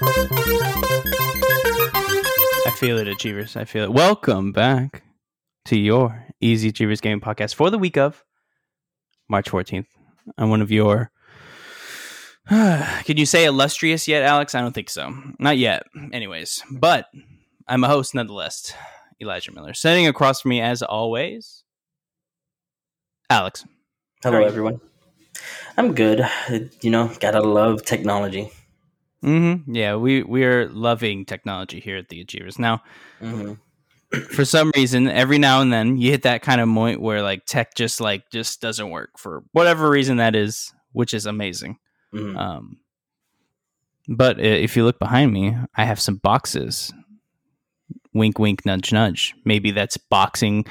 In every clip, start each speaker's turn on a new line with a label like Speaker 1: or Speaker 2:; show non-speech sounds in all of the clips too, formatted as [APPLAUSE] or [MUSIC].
Speaker 1: I feel it, Achievers. I feel it. Welcome back to your Easy Achievers Gaming Podcast for the week of March 14th. I'm one of your. [SIGHS] Can you say illustrious yet, Alex? I don't think so. Not yet. Anyways, but I'm a host nonetheless. Elijah Miller. Sitting across from me, as always, Alex.
Speaker 2: Hello, everyone. I'm good. You know, gotta love technology.
Speaker 1: Mm-hmm. Yeah, we we are loving technology here at the Achievers. Now,
Speaker 2: hmm
Speaker 1: for some reason, every now and then you hit that kind of point where like tech just like just doesn't work for whatever reason that is, which is amazing.
Speaker 2: hmm
Speaker 1: Um, but if you look behind me, I have some boxes. Wink, wink, nudge, nudge. Maybe that's boxing,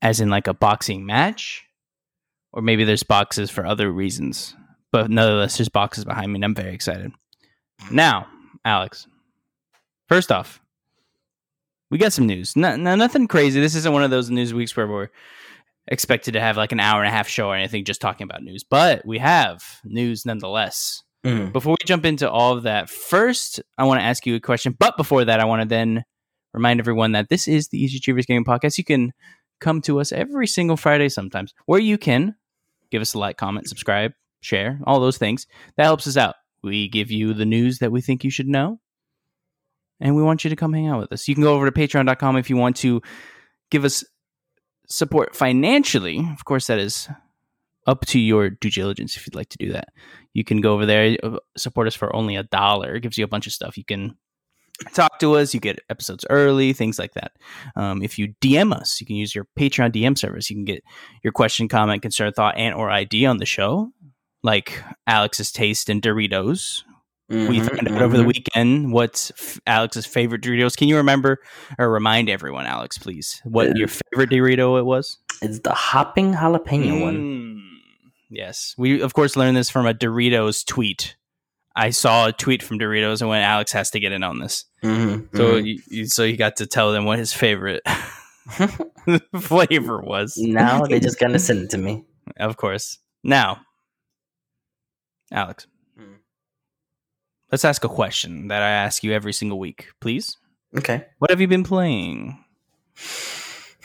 Speaker 1: as in like a boxing match, or maybe there's boxes for other reasons. But nonetheless, there's boxes behind me, and I'm very excited. Now, Alex, first off, we got some news. No, no, nothing crazy. This isn't one of those news weeks where we're expected to have like an hour and a half show or anything just talking about news, but we have news nonetheless.
Speaker 2: hmm
Speaker 1: Before we jump into all of that, first, I want to ask you a question. But before that, I want to then remind everyone that this is the Easy Achievers Gaming Podcast. You can come to us every single Friday sometimes, where you can give us a like, comment, subscribe, share, all those things. That helps us out. We give you the news that we think you should know, and we want you to come hang out with us. You can go over to patreon.com if you want to give us support financially. Of course, that is up to your due diligence if you'd like to do that. You can go over there uh, support us for only a dollar. It gives you a bunch of stuff. You can talk to us. You get episodes early things like that. Um, if you dm us you can use your patreon dm service. You can get your question comment concern thought and or id on the show like alex's taste in doritos we
Speaker 2: Mhm,
Speaker 1: found out over the
Speaker 2: mhm.
Speaker 1: weekend what's f- alex's favorite doritos can you remember or remind everyone alex please what your favorite dorito it was
Speaker 2: It's the hopping jalapeno one.
Speaker 1: Mm, Yes. We, of course, learned this from a Doritos tweet. I saw a tweet from Doritos and went, Alex has to get in on this.
Speaker 2: hmm
Speaker 1: So, you, you, so you got to tell them what his favorite [LAUGHS] [LAUGHS] flavor was.
Speaker 2: now they just gotta [LAUGHS] send it to me.
Speaker 1: Of course. Now, Alex,
Speaker 2: Hmm.
Speaker 1: let's ask a question that I ask you every single week, please.
Speaker 2: Okay.
Speaker 1: What have you been playing?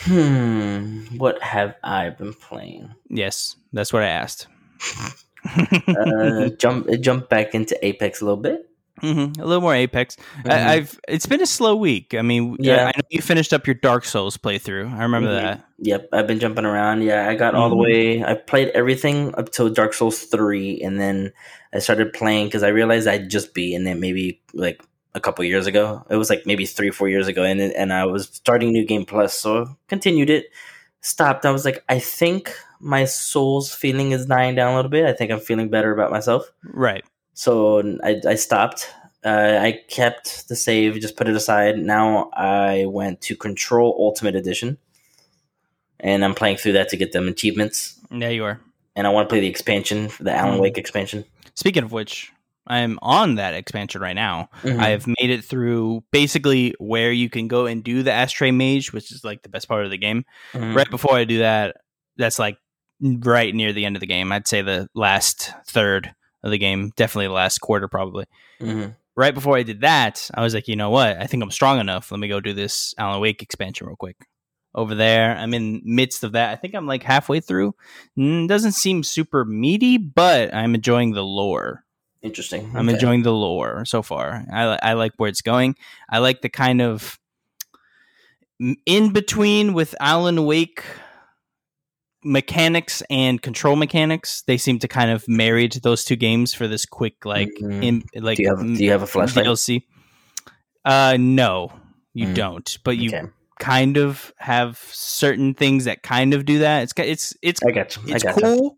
Speaker 2: Hmm. What have I been playing?
Speaker 1: Yes, that's what I asked. [LAUGHS]
Speaker 2: Uh, jump jump back into Apex a little bit.
Speaker 1: Hmm A little more Apex.
Speaker 2: Mhm.
Speaker 1: I, I've. It's been a slow week. I mean,
Speaker 2: Yeah.
Speaker 1: I know you finished up your Dark Souls playthrough. I remember
Speaker 2: Mhm.
Speaker 1: that.
Speaker 2: Yep, I've been jumping around. Yeah, I got all the
Speaker 1: Mhm.
Speaker 2: way. I played everything up till Dark Souls three, and then I started playing because I realized I'd just be in it maybe like a couple years ago. It was like maybe three, four years ago, and and I was starting New Game Plus, so continued it. Stopped. I was like, I think my Souls feeling is dying down a little bit. I think I'm feeling better about myself.
Speaker 1: Right.
Speaker 2: So I, I stopped. Uh, I kept the save, just put it aside. Now I went to Control Ultimate Edition, and I'm playing through that to get them achievements.
Speaker 1: Yeah, you are.
Speaker 2: And I want to play the expansion, the Alan
Speaker 1: Mm.
Speaker 2: Wake expansion.
Speaker 1: Speaking of which, I'm on that expansion right now.
Speaker 2: Mhm.
Speaker 1: I have made it through basically where you can go and do the Ashtray Maze, which is like the best part of the game.
Speaker 2: Mhm.
Speaker 1: Right before I do that, that's like right near the end of the game. I'd say the last third of the game, definitely the last quarter, probably.
Speaker 2: Mhm.
Speaker 1: Right before I did that, I was like, you know what? I think I'm strong enough. Let me go do this Alan Wake expansion real quick. Over there, I'm in midst of that. I think I'm like halfway through. Mm, doesn't seem super meaty, but I'm enjoying the lore.
Speaker 2: Interesting.
Speaker 1: I'm
Speaker 2: Okay.
Speaker 1: enjoying the lore so far. I I like where it's going. I like the kind of in between with Alan Wake mechanics and control mechanics. They seem to kind of married those two games for this quick like
Speaker 2: Mhm.
Speaker 1: in like
Speaker 2: Do you have Do you have a flashlight?
Speaker 1: DLC. Uh, no, you
Speaker 2: Mm.
Speaker 1: don't. But you
Speaker 2: Okay.
Speaker 1: kind of have certain things that kind of do that. It's it's it's
Speaker 2: I got you. I
Speaker 1: it's
Speaker 2: you.
Speaker 1: cool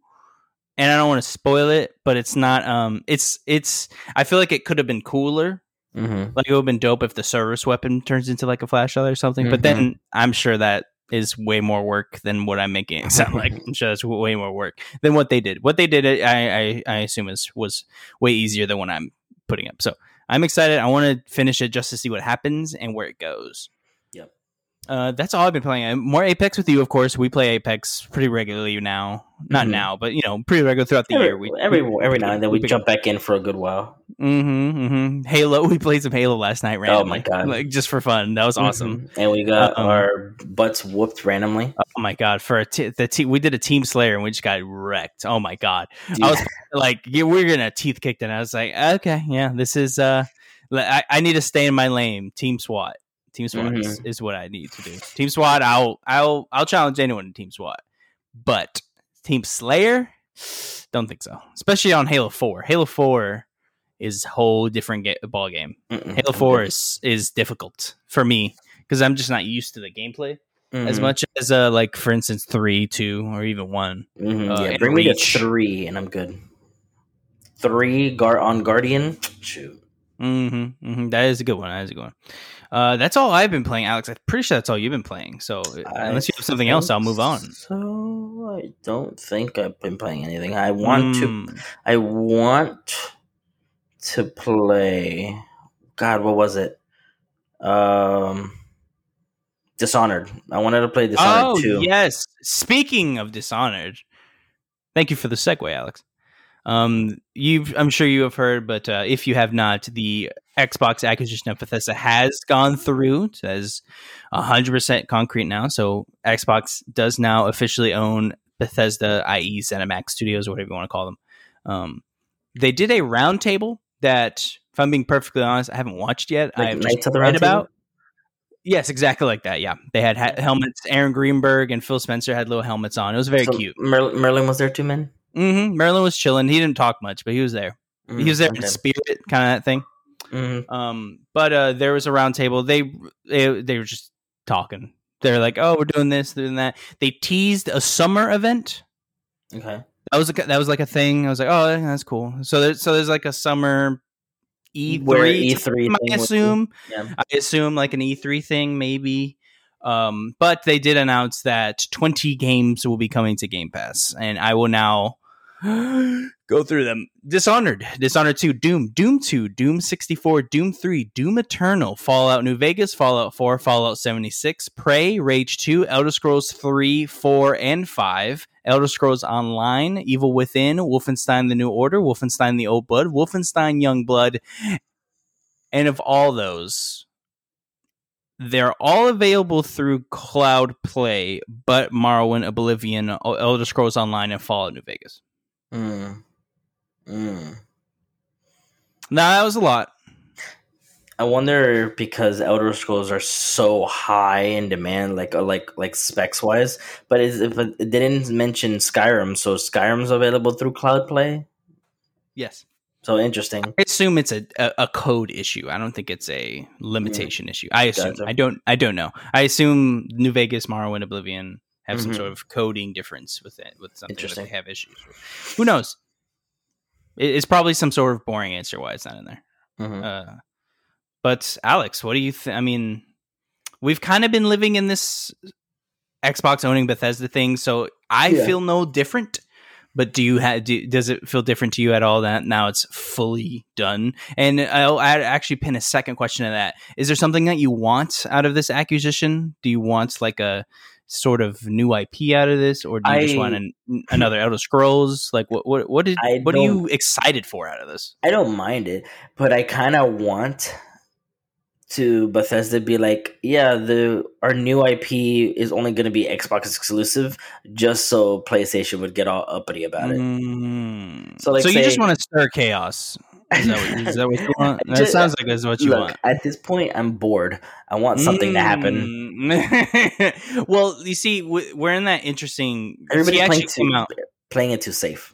Speaker 1: and i don't want to spoil it but it's not um it's it's i feel like it could have been cooler
Speaker 2: Mm-hmm.
Speaker 1: like it would have been dope if the service weapon turns into like a flashlight or something but
Speaker 2: Mm-hmm.
Speaker 1: then i'm sure that is way more work than what i'm making it sound like. I'm sure that's way more work than what they did. What they did i i, I assume is was way easier than what i'm putting up. So i'm excited. I want to finish it just to see what happens and where it goes. Uh, that's all I've been playing. More Apex with you, of course. We play Apex pretty regularly now. Not
Speaker 2: Mhm.
Speaker 1: now, but you know, pretty regular throughout the
Speaker 2: Every,
Speaker 1: year. We
Speaker 2: every every now and then we
Speaker 1: pick
Speaker 2: jump back in for a good while.
Speaker 1: Mm-hmm, mm-hmm. Halo. [LAUGHS] We played some Halo last night randomly.
Speaker 2: Oh my God.
Speaker 1: Like just for fun. That was awesome.
Speaker 2: Mhm. And we got
Speaker 1: Um,
Speaker 2: our butts whooped randomly.
Speaker 1: Oh my god! For a t- the te- we did a team Slayer and we just got wrecked. Oh my god!
Speaker 2: Dude,
Speaker 1: I was [LAUGHS] like, yeah, we're gonna teeth kicked, and I was like, okay, yeah, this is. uh I, I need to stay in my lane. Team SWAT. Team SWAT is, is what I need to do. Team SWAT. I'll I'll I'll challenge anyone in Team SWAT, but Team Slayer, don't think so. Especially on Halo Four. Halo Four is a whole different ga- ball game.
Speaker 2: mm-mm.
Speaker 1: Halo Four is is difficult for me because I'm just not used to the gameplay as
Speaker 2: Mhm.
Speaker 1: much as uh like for instance three, two, or even one.
Speaker 2: Mhm,
Speaker 1: uh,
Speaker 2: yeah, bring me
Speaker 1: Reach.
Speaker 2: to three, and I'm good. Three guard on Guardian. Shoot.
Speaker 1: Mm-hmm, hmm That is a good one. That is a good one. Uh, that's all I've been playing, Alex. I'm pretty sure that's all you've been playing. So uh, unless you have something else, I'll move on.
Speaker 2: So I don't think I've been playing anything. I want to.
Speaker 1: Mm.
Speaker 2: I want to play. God, what was it? Um, Dishonored. I wanted to play Dishonored
Speaker 1: Oh
Speaker 2: too.
Speaker 1: yes. Speaking of Dishonored, thank you for the segue, Alex. Um, you've I'm sure you have heard, but uh, if you have not, the Xbox acquisition of Bethesda has gone through. It says 100 percent concrete now. So Xbox does now officially own Bethesda, i.e., ZeniMax Studios, or whatever you want to call them. Um, they did a roundtable that, if I'm being perfectly honest, I haven't watched yet.
Speaker 2: Like
Speaker 1: I've just
Speaker 2: of the
Speaker 1: read
Speaker 2: Table?
Speaker 1: about. Yes, exactly like that. Yeah, they had ha- helmets. Aaron Greenberg and Phil Spencer had little helmets on. It was very
Speaker 2: So
Speaker 1: cute.
Speaker 2: Mer- Merlin was there too, man.
Speaker 1: Hmm Merlin was chilling. He didn't talk much, but he was there.
Speaker 2: Mm,
Speaker 1: he was there
Speaker 2: okay.
Speaker 1: in spirit, kind of that thing.
Speaker 2: Mhm.
Speaker 1: Um, but uh, there was a round table. They, they they were just talking. They're like, "Oh, we're doing this, doing that." They teased a summer event.
Speaker 2: Okay.
Speaker 1: That was a, that was like a thing. I was like, "Oh, that's cool." So there's so there's like a summer E three.
Speaker 2: E3
Speaker 1: I assume.
Speaker 2: Yeah.
Speaker 1: I assume like an E3 thing, maybe. Um, but they did announce that 20 games will be coming to Game Pass, and I will now [GASPS] go through them. Dishonored, Dishonored 2, Doom, Doom 2, Doom 64, Doom 3, Doom Eternal, Fallout New Vegas, Fallout 4, Fallout 76, Prey, Rage 2, Elder Scrolls 3, 4, and 5, Elder Scrolls Online, Evil Within, Wolfenstein The New Order, Wolfenstein The Old Blood, Wolfenstein Young Blood, and of all those, they're all available through Cloud Play, but Morrowind, Oblivion, Elder Scrolls Online, and Fallout New Vegas.
Speaker 2: Mm. Mm.
Speaker 1: Now that was a lot.
Speaker 2: I wonder because Elder Scrolls are so high in demand, like uh, like like specs wise. But is if it, it didn't mention Skyrim, so Skyrim's available through Cloud Play.
Speaker 1: Yes,
Speaker 2: So interesting.
Speaker 1: I assume it's a, a, a code issue. I don't think it's a limitation issue. I assume.
Speaker 2: Gotcha.
Speaker 1: I don't. I don't know. I assume New Vegas, Morrowind, Oblivion have some
Speaker 2: Mhm.
Speaker 1: sort of coding difference with it, with something that they have issues with. Who knows? It's probably some sort of boring answer why it's not in there.
Speaker 2: Mhm.
Speaker 1: Uh, but Alex, what do you think? I mean, we've kind of been living in this Xbox owning Bethesda thing, so I
Speaker 2: Yeah.
Speaker 1: feel no different. But do you have? Do, does it feel different to you at all that now it's fully done? And I'll add, actually pin a second question to that. Is there something that you want out of this acquisition? Do you want like a sort of new IP out of this, or do you just want an, another Elder Scrolls? Like what? What? What, did,
Speaker 2: I
Speaker 1: what are you excited for out of this?
Speaker 2: I don't mind it, but I kind of want to Bethesda be like, yeah, the our new IP is only going to be Xbox exclusive, just so PlayStation would get all uppity about it.
Speaker 1: Mm.
Speaker 2: So, like,
Speaker 1: you just want to stir chaos. Is that what, is that what you want? [LAUGHS] That
Speaker 2: Just-
Speaker 1: sounds like that's what you
Speaker 2: Look,
Speaker 1: want.
Speaker 2: at this point, I'm bored. I want something to happen.
Speaker 1: Mm. [LAUGHS] well, you see, we- we're in that interesting.
Speaker 2: Everybody's playing
Speaker 1: actually
Speaker 2: too,
Speaker 1: out.
Speaker 2: playing it too safe.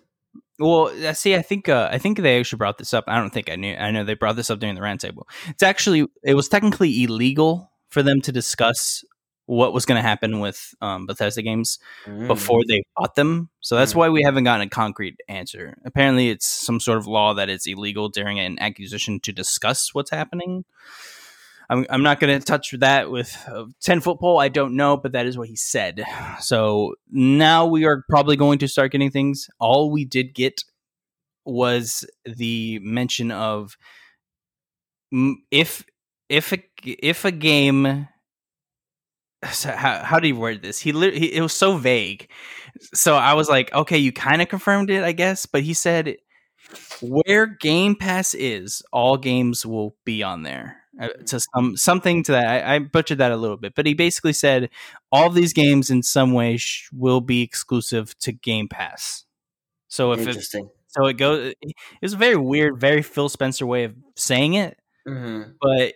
Speaker 1: Well, uh, see, I think uh, I think they actually brought this up. I don't think I knew. I know they brought this up during the roundtable. It's actually it was technically illegal for them to discuss what was going to happen with um, Bethesda games
Speaker 2: Mm.
Speaker 1: before they bought them. So that's
Speaker 2: Mm.
Speaker 1: why we haven't gotten a concrete answer. Apparently, it's some sort of law that it's illegal during an acquisition to discuss what's happening. I'm, I'm not going to touch that with a 10 foot pole. I don't know, but that is what he said. So now we are probably going to start getting things. All we did get was the mention of if if a, if a game so how how do you word this? He, he it was so vague. So I was like, okay, you kind of confirmed it, I guess, but he said where Game Pass is, all games will be on there. Uh, to some something to that, I, I, butchered that a little bit, but he basically said all these games in some way sh- will be exclusive to Game Pass. So if it, so it goes, it's a very weird, very Phil Spencer way of saying it,
Speaker 2: Mm-hmm.
Speaker 1: but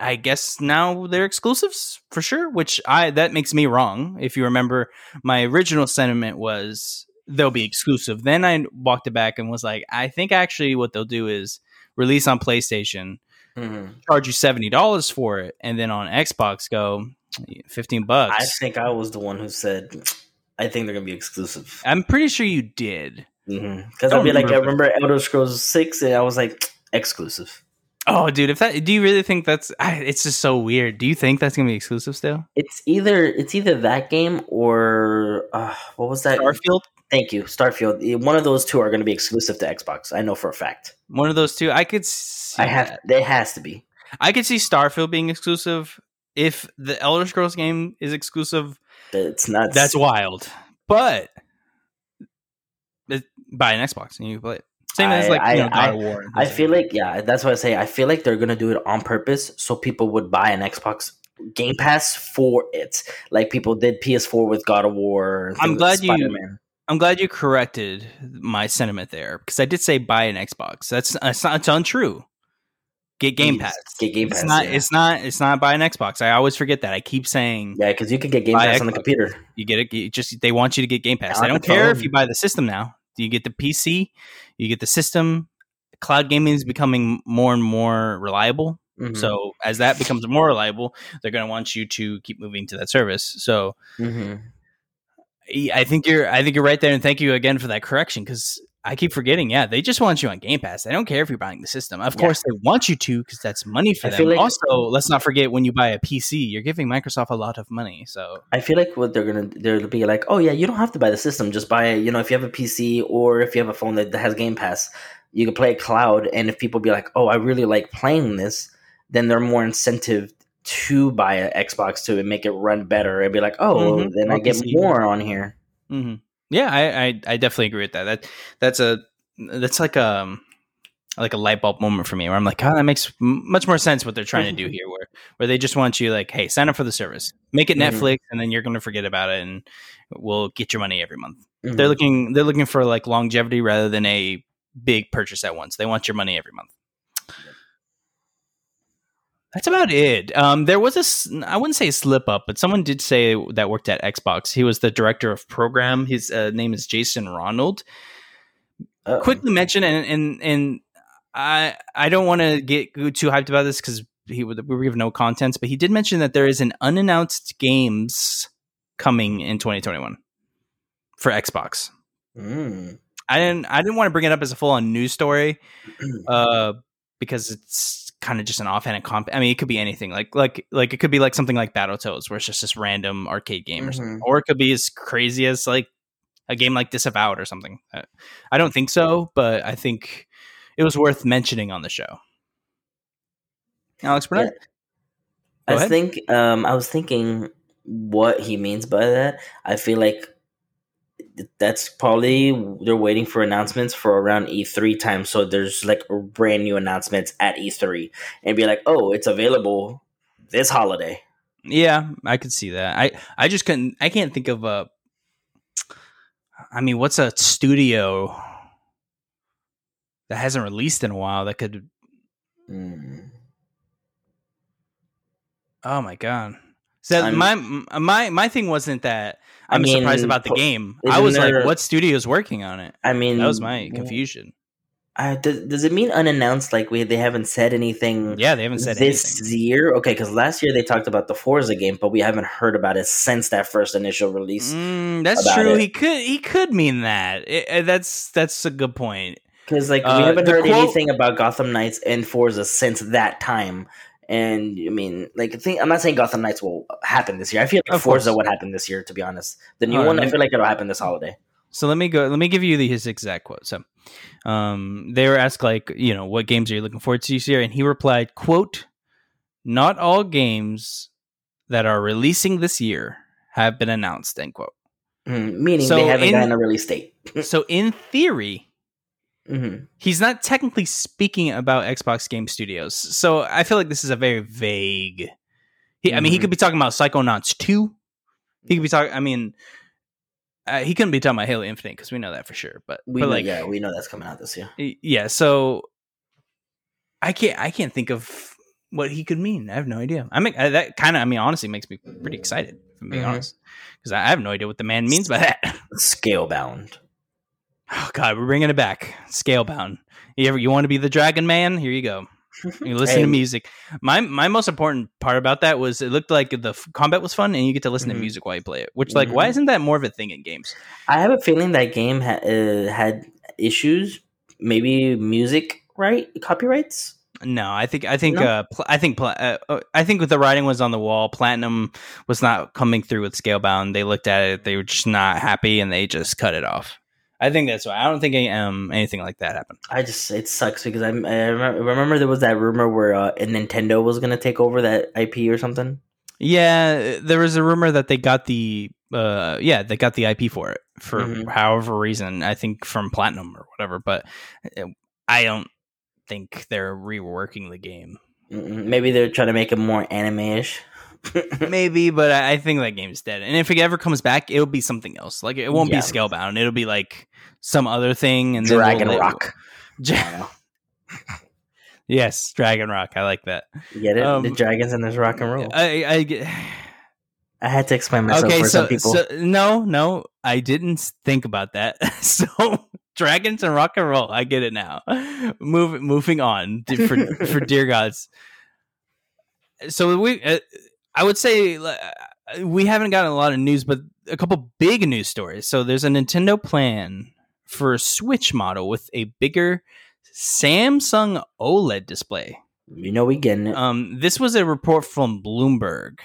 Speaker 1: I guess now they're exclusives for sure. Which I that makes me wrong. If you remember, my original sentiment was they'll be exclusive. Then I walked it back and was like, I think actually what they'll do is release on PlayStation,
Speaker 2: Mm-hmm.
Speaker 1: charge you seventy dollars for it, and then on Xbox go fifteen bucks.
Speaker 2: I think I was the one who said, I think they're gonna be exclusive.
Speaker 1: I'm pretty sure you did.
Speaker 2: Because
Speaker 1: Don't
Speaker 2: I'd be like, I
Speaker 1: remember.
Speaker 2: remember Elder Scrolls Six, and I was like, exclusive.
Speaker 1: Oh, dude, if that do you really think that's? I, it's just so weird. Do you think that's gonna be exclusive still?
Speaker 2: It's either it's either that game or uh, what was that?
Speaker 1: Starfield,
Speaker 2: Thank you, Starfield. One of those two are going to be exclusive to Xbox. I know for a fact.
Speaker 1: one of those two. I could. See
Speaker 2: I have.
Speaker 1: that.
Speaker 2: It has to be.
Speaker 1: I could see Starfield being exclusive. If the Elder Scrolls game is exclusive,
Speaker 2: It's not.
Speaker 1: that's wild. But it, buy an Xbox and you can play it. Same as
Speaker 2: I-
Speaker 1: like you know,
Speaker 2: I-
Speaker 1: God of War.
Speaker 2: I feel like yeah, that's what I say. I feel like they're gonna do it on purpose so people would buy an Xbox Game Pass for it, like people did PS4 with God of War.
Speaker 1: I'm glad
Speaker 2: like
Speaker 1: you- I'm glad you corrected my sentiment there because I did say buy an Xbox. That's it's, not, it's untrue. Get Game Pass.
Speaker 2: get Game Pass.
Speaker 1: It's not.
Speaker 2: yeah.
Speaker 1: It's not. It's not buy an Xbox. I always forget that. I keep saying
Speaker 2: Yeah, because you can get Game Pass on the
Speaker 1: Xbox.
Speaker 2: computer.
Speaker 1: you get it. You just they want you to get Game Pass. I don't care if you buy the system now. You get the PC? You get the system. Cloud gaming is becoming more and more reliable.
Speaker 2: Mhm.
Speaker 1: So as that becomes more reliable, they're going to want you to keep moving to that service. So
Speaker 2: Mhm.
Speaker 1: I think you're I think you're right there, and thank you again for that correction because I keep forgetting. Yeah, they just want you on Game Pass. They don't care if you're buying the system. Of
Speaker 2: Yeah.
Speaker 1: course, they want you to because that's money for
Speaker 2: I
Speaker 1: them.
Speaker 2: like-
Speaker 1: also, let's not forget when you buy a PC, you're giving Microsoft a lot of money. So
Speaker 2: I feel like what they're gonna they'll be like, oh yeah, you don't have to buy the system. Just buy it. You know, if you have a PC or if you have a phone that has Game Pass, you can play cloud. And if people be like, oh, I really like playing this, then they're more incentive to buy an Xbox to make it run better and be like, oh,
Speaker 1: Mhm.
Speaker 2: then I get more on here.
Speaker 1: hmm yeah, I, I I definitely agree with that. That that's a that's like a like a light bulb moment for me where I'm like, oh, that makes m- much more sense what they're trying to do [LAUGHS] here. Where where they just want you like, hey, sign up for the service, make it
Speaker 2: Mhm.
Speaker 1: Netflix, and then you're going to forget about it, and we'll get your money every month.
Speaker 2: Mhm.
Speaker 1: They're looking they're looking for like longevity rather than a big purchase at once. They want your money every month. That's about it. Um, there was a I wouldn't say a slip up, but someone did say that worked at Xbox. He was the director of program. His uh, name is Jason Ronald.
Speaker 2: Uh-oh.
Speaker 1: Quickly mention and and and I I don't want to get too hyped about this because he would we give no contents, but he did mention that there is an unannounced games coming in 2021 for Xbox.
Speaker 2: Mm.
Speaker 1: I didn't I didn't want to bring it up as a full on news story, [CLEARS THROAT] uh, because it's kind of just an offhand comp. I mean, it could be anything. Like like like it could be like something like Battletoads, where it's just this random arcade game or something,
Speaker 2: Mhm.
Speaker 1: or it could be as crazy as like a game like Disavowed or something. I, I don't think so, but I think it was worth mentioning on the show. Alex Burnett.
Speaker 2: I
Speaker 1: ahead.
Speaker 2: think um I was thinking what he means by that. I feel like that's probably they're waiting for announcements for around E3 time. So there's like brand new announcements at E3 and be like, oh, it's available this holiday.
Speaker 1: Yeah, I could see that. I I just couldn't. I can't think of a. I mean, what's a studio that hasn't released in a while that could?
Speaker 2: Mm.
Speaker 1: Oh my god! So
Speaker 2: I'm-
Speaker 1: my my my thing wasn't that
Speaker 2: I
Speaker 1: I'm
Speaker 2: mean,
Speaker 1: surprised about the game. I was
Speaker 2: there-
Speaker 1: like, what studio's working on it?
Speaker 2: I mean,
Speaker 1: That was my confusion.
Speaker 2: I, does, does it mean unannounced? Like we they haven't said anything
Speaker 1: Yeah, they haven't said
Speaker 2: this
Speaker 1: anything.
Speaker 2: year? Okay, because last year they talked about the Forza game, but we haven't heard about it since that first initial release.
Speaker 1: Mm, that's true.
Speaker 2: it.
Speaker 1: He could he could mean that. It- that's that's a good point.
Speaker 2: Because like
Speaker 1: Uh,
Speaker 2: we haven't heard
Speaker 1: quote-
Speaker 2: anything about Gotham Knights and Forza since that time. And I mean, like, I think I'm not saying Gotham Knights will happen this year. I feel like
Speaker 1: Of
Speaker 2: Forza
Speaker 1: course.
Speaker 2: would happen this year. To be honest, the new
Speaker 1: All right,
Speaker 2: one, I feel like it'll happen this holiday.
Speaker 1: So let me go. Let me give you the, his exact quote. So, um, they were asked like, you know, what games are you looking forward to this year? And he replied, "quote Not all games that are releasing this year have been announced." End quote.
Speaker 2: Mm, meaning
Speaker 1: So
Speaker 2: they haven't
Speaker 1: in-
Speaker 2: gotten a release date. [LAUGHS]
Speaker 1: so in theory,
Speaker 2: hmm
Speaker 1: he's not technically speaking about Xbox Game Studios. So I feel like this is a very vague. He, I mean, he
Speaker 2: Mhm.
Speaker 1: could be talking about Psychonauts 2. He could be talking. I mean, uh, he couldn't be talking about Halo Infinite because we know that for sure. But
Speaker 2: We
Speaker 1: but
Speaker 2: know,
Speaker 1: like,
Speaker 2: yeah, we know that's coming out this year.
Speaker 1: yeah. So I can't. I can't think of what he could mean. I have no idea. I mean, uh, that kind of. I mean, honestly, makes me pretty excited. If I'm being
Speaker 2: Mhm.
Speaker 1: honest, because I have no idea what the man means by that. [LAUGHS]
Speaker 2: Scalebound.
Speaker 1: Oh God, we're bringing it back. Scalebound. You ever you want to be the Dragon Man? Here you go. You [LAUGHS] listen
Speaker 2: Hey.
Speaker 1: to music. My my most important part about that was it looked like the f- combat was fun, and you get to listen
Speaker 2: Mhm.
Speaker 1: to music while you play it. Which like, why
Speaker 2: Mhm.
Speaker 1: isn't that more of a thing in games?
Speaker 2: I have a feeling that game ha- uh, had issues. Maybe music right copyrights.
Speaker 1: No, I think I think
Speaker 2: No?
Speaker 1: uh, pl- I think pl- uh, uh, I think the writing was on the wall. Platinum was not coming through with Scalebound. They looked at it, they were just not happy, and they just cut it off. I think that's why. I don't think um anything like that happened.
Speaker 2: I just it sucks because I, I remember, remember there was that rumor where uh, Nintendo was gonna take over that IP or something.
Speaker 1: Yeah, there was a rumor that they got the uh yeah, they got the IP for it for
Speaker 2: Mhm.
Speaker 1: however reason, I think from Platinum or whatever, but uh, I don't think they're reworking the game.
Speaker 2: Maybe they're trying to make it more anime-ish. [LAUGHS]
Speaker 1: Maybe, but I I think that game's dead. And if it ever comes back, it'll be something else. Like it won't
Speaker 2: Yeah.
Speaker 1: be Scalebound. It'll be like some other thing and
Speaker 2: Dragon
Speaker 1: we'll-
Speaker 2: Rock. I
Speaker 1: Ja-
Speaker 2: don't know. [LAUGHS]
Speaker 1: yes, Dragon Rock. I like that.
Speaker 2: You get it?
Speaker 1: Um,
Speaker 2: the dragons and there's rock and roll.
Speaker 1: I I get
Speaker 2: I had to explain myself
Speaker 1: okay,
Speaker 2: for
Speaker 1: so,
Speaker 2: some people.
Speaker 1: so no, no, I didn't think about that. [LAUGHS] so dragons and rock and roll, I get it now. Move, moving on for [LAUGHS] for dear gods. So we, uh, I would say uh, we haven't gotten a lot of news, but a couple big news stories. So there's a Nintendo plan for a Switch model with a bigger Samsung OLED display.
Speaker 2: you know we getting it.
Speaker 1: Um, this was a report from Bloomberg,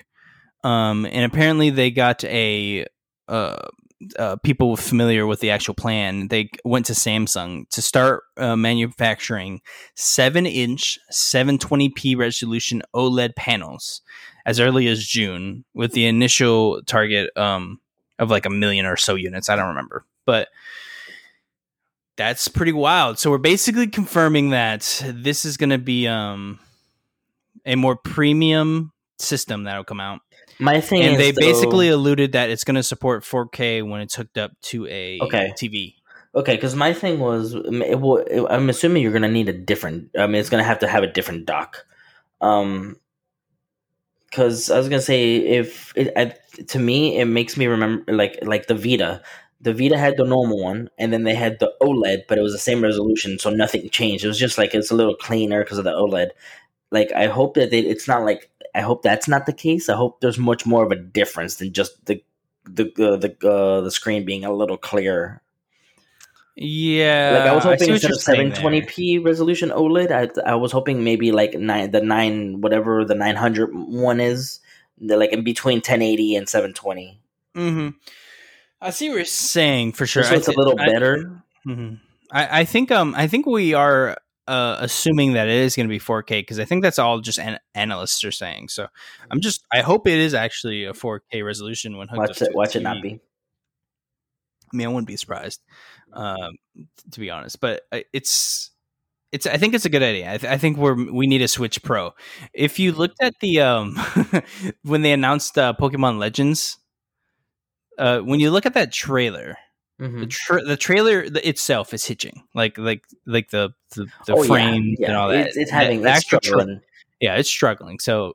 Speaker 1: um, and apparently they got a uh, uh, people familiar with the actual plan. They went to Samsung to start uh, manufacturing seven-inch, 720p resolution OLED panels as early as June, with the initial target um, of like a million or so units. I don't remember, but that's pretty wild. So we're basically confirming that this is going to be um, a more premium system that'll come out,
Speaker 2: My thing
Speaker 1: and they
Speaker 2: though-
Speaker 1: basically alluded that it's going to support 4K when it's hooked up to a
Speaker 2: Okay.
Speaker 1: TV.
Speaker 2: Okay, because my thing was, it will, it- I'm assuming you're gonna need a different. I mean, it's gonna have to have a different dock. Um, because I was gonna say, if it, I, to me, it makes me remember like like the Vita. The Vita had the normal one, and then they had the OLED, but it was the same resolution, so nothing changed. It was just like it's a little cleaner because of the OLED. Like I hope that they, it's not like I hope that's not the case. I hope there's much more of a difference than just the the uh, the uh, the screen being a little clearer.
Speaker 1: Yeah,
Speaker 2: Like I was hoping
Speaker 1: what
Speaker 2: instead of seven twenty p resolution OLED, I I was hoping maybe like nine the nine whatever the 900 one is, like in between ten eighty and seven twenty.
Speaker 1: There. I see what you're saying for sure.
Speaker 2: So
Speaker 1: I
Speaker 2: it's a little
Speaker 1: I-
Speaker 2: better.
Speaker 1: Mhm. I, I think um I think we are uh, assuming that it is going to be 4K because I think that's all just an- analysts are saying. So I'm just I hope it is actually a 4K resolution when hooked
Speaker 2: Watch
Speaker 1: up to
Speaker 2: it,
Speaker 1: a
Speaker 2: watch it not be.
Speaker 1: I mean, I wouldn't be surprised, um, to be honest. But uh, it's it's. I think it's a good idea. I, th- I think we're we need a Switch Pro. If you looked at the um [LAUGHS] when they announced uh, Pokemon Legends, uh, when you look at that trailer, the,
Speaker 2: Mhm.
Speaker 1: tra- the trailer itself is hitching, like like like the the, the
Speaker 2: Oh, yeah, yeah,
Speaker 1: and all that.
Speaker 2: It's, it's having
Speaker 1: the
Speaker 2: it's
Speaker 1: actual tra-
Speaker 2: struggling.
Speaker 1: yeah, it's struggling. So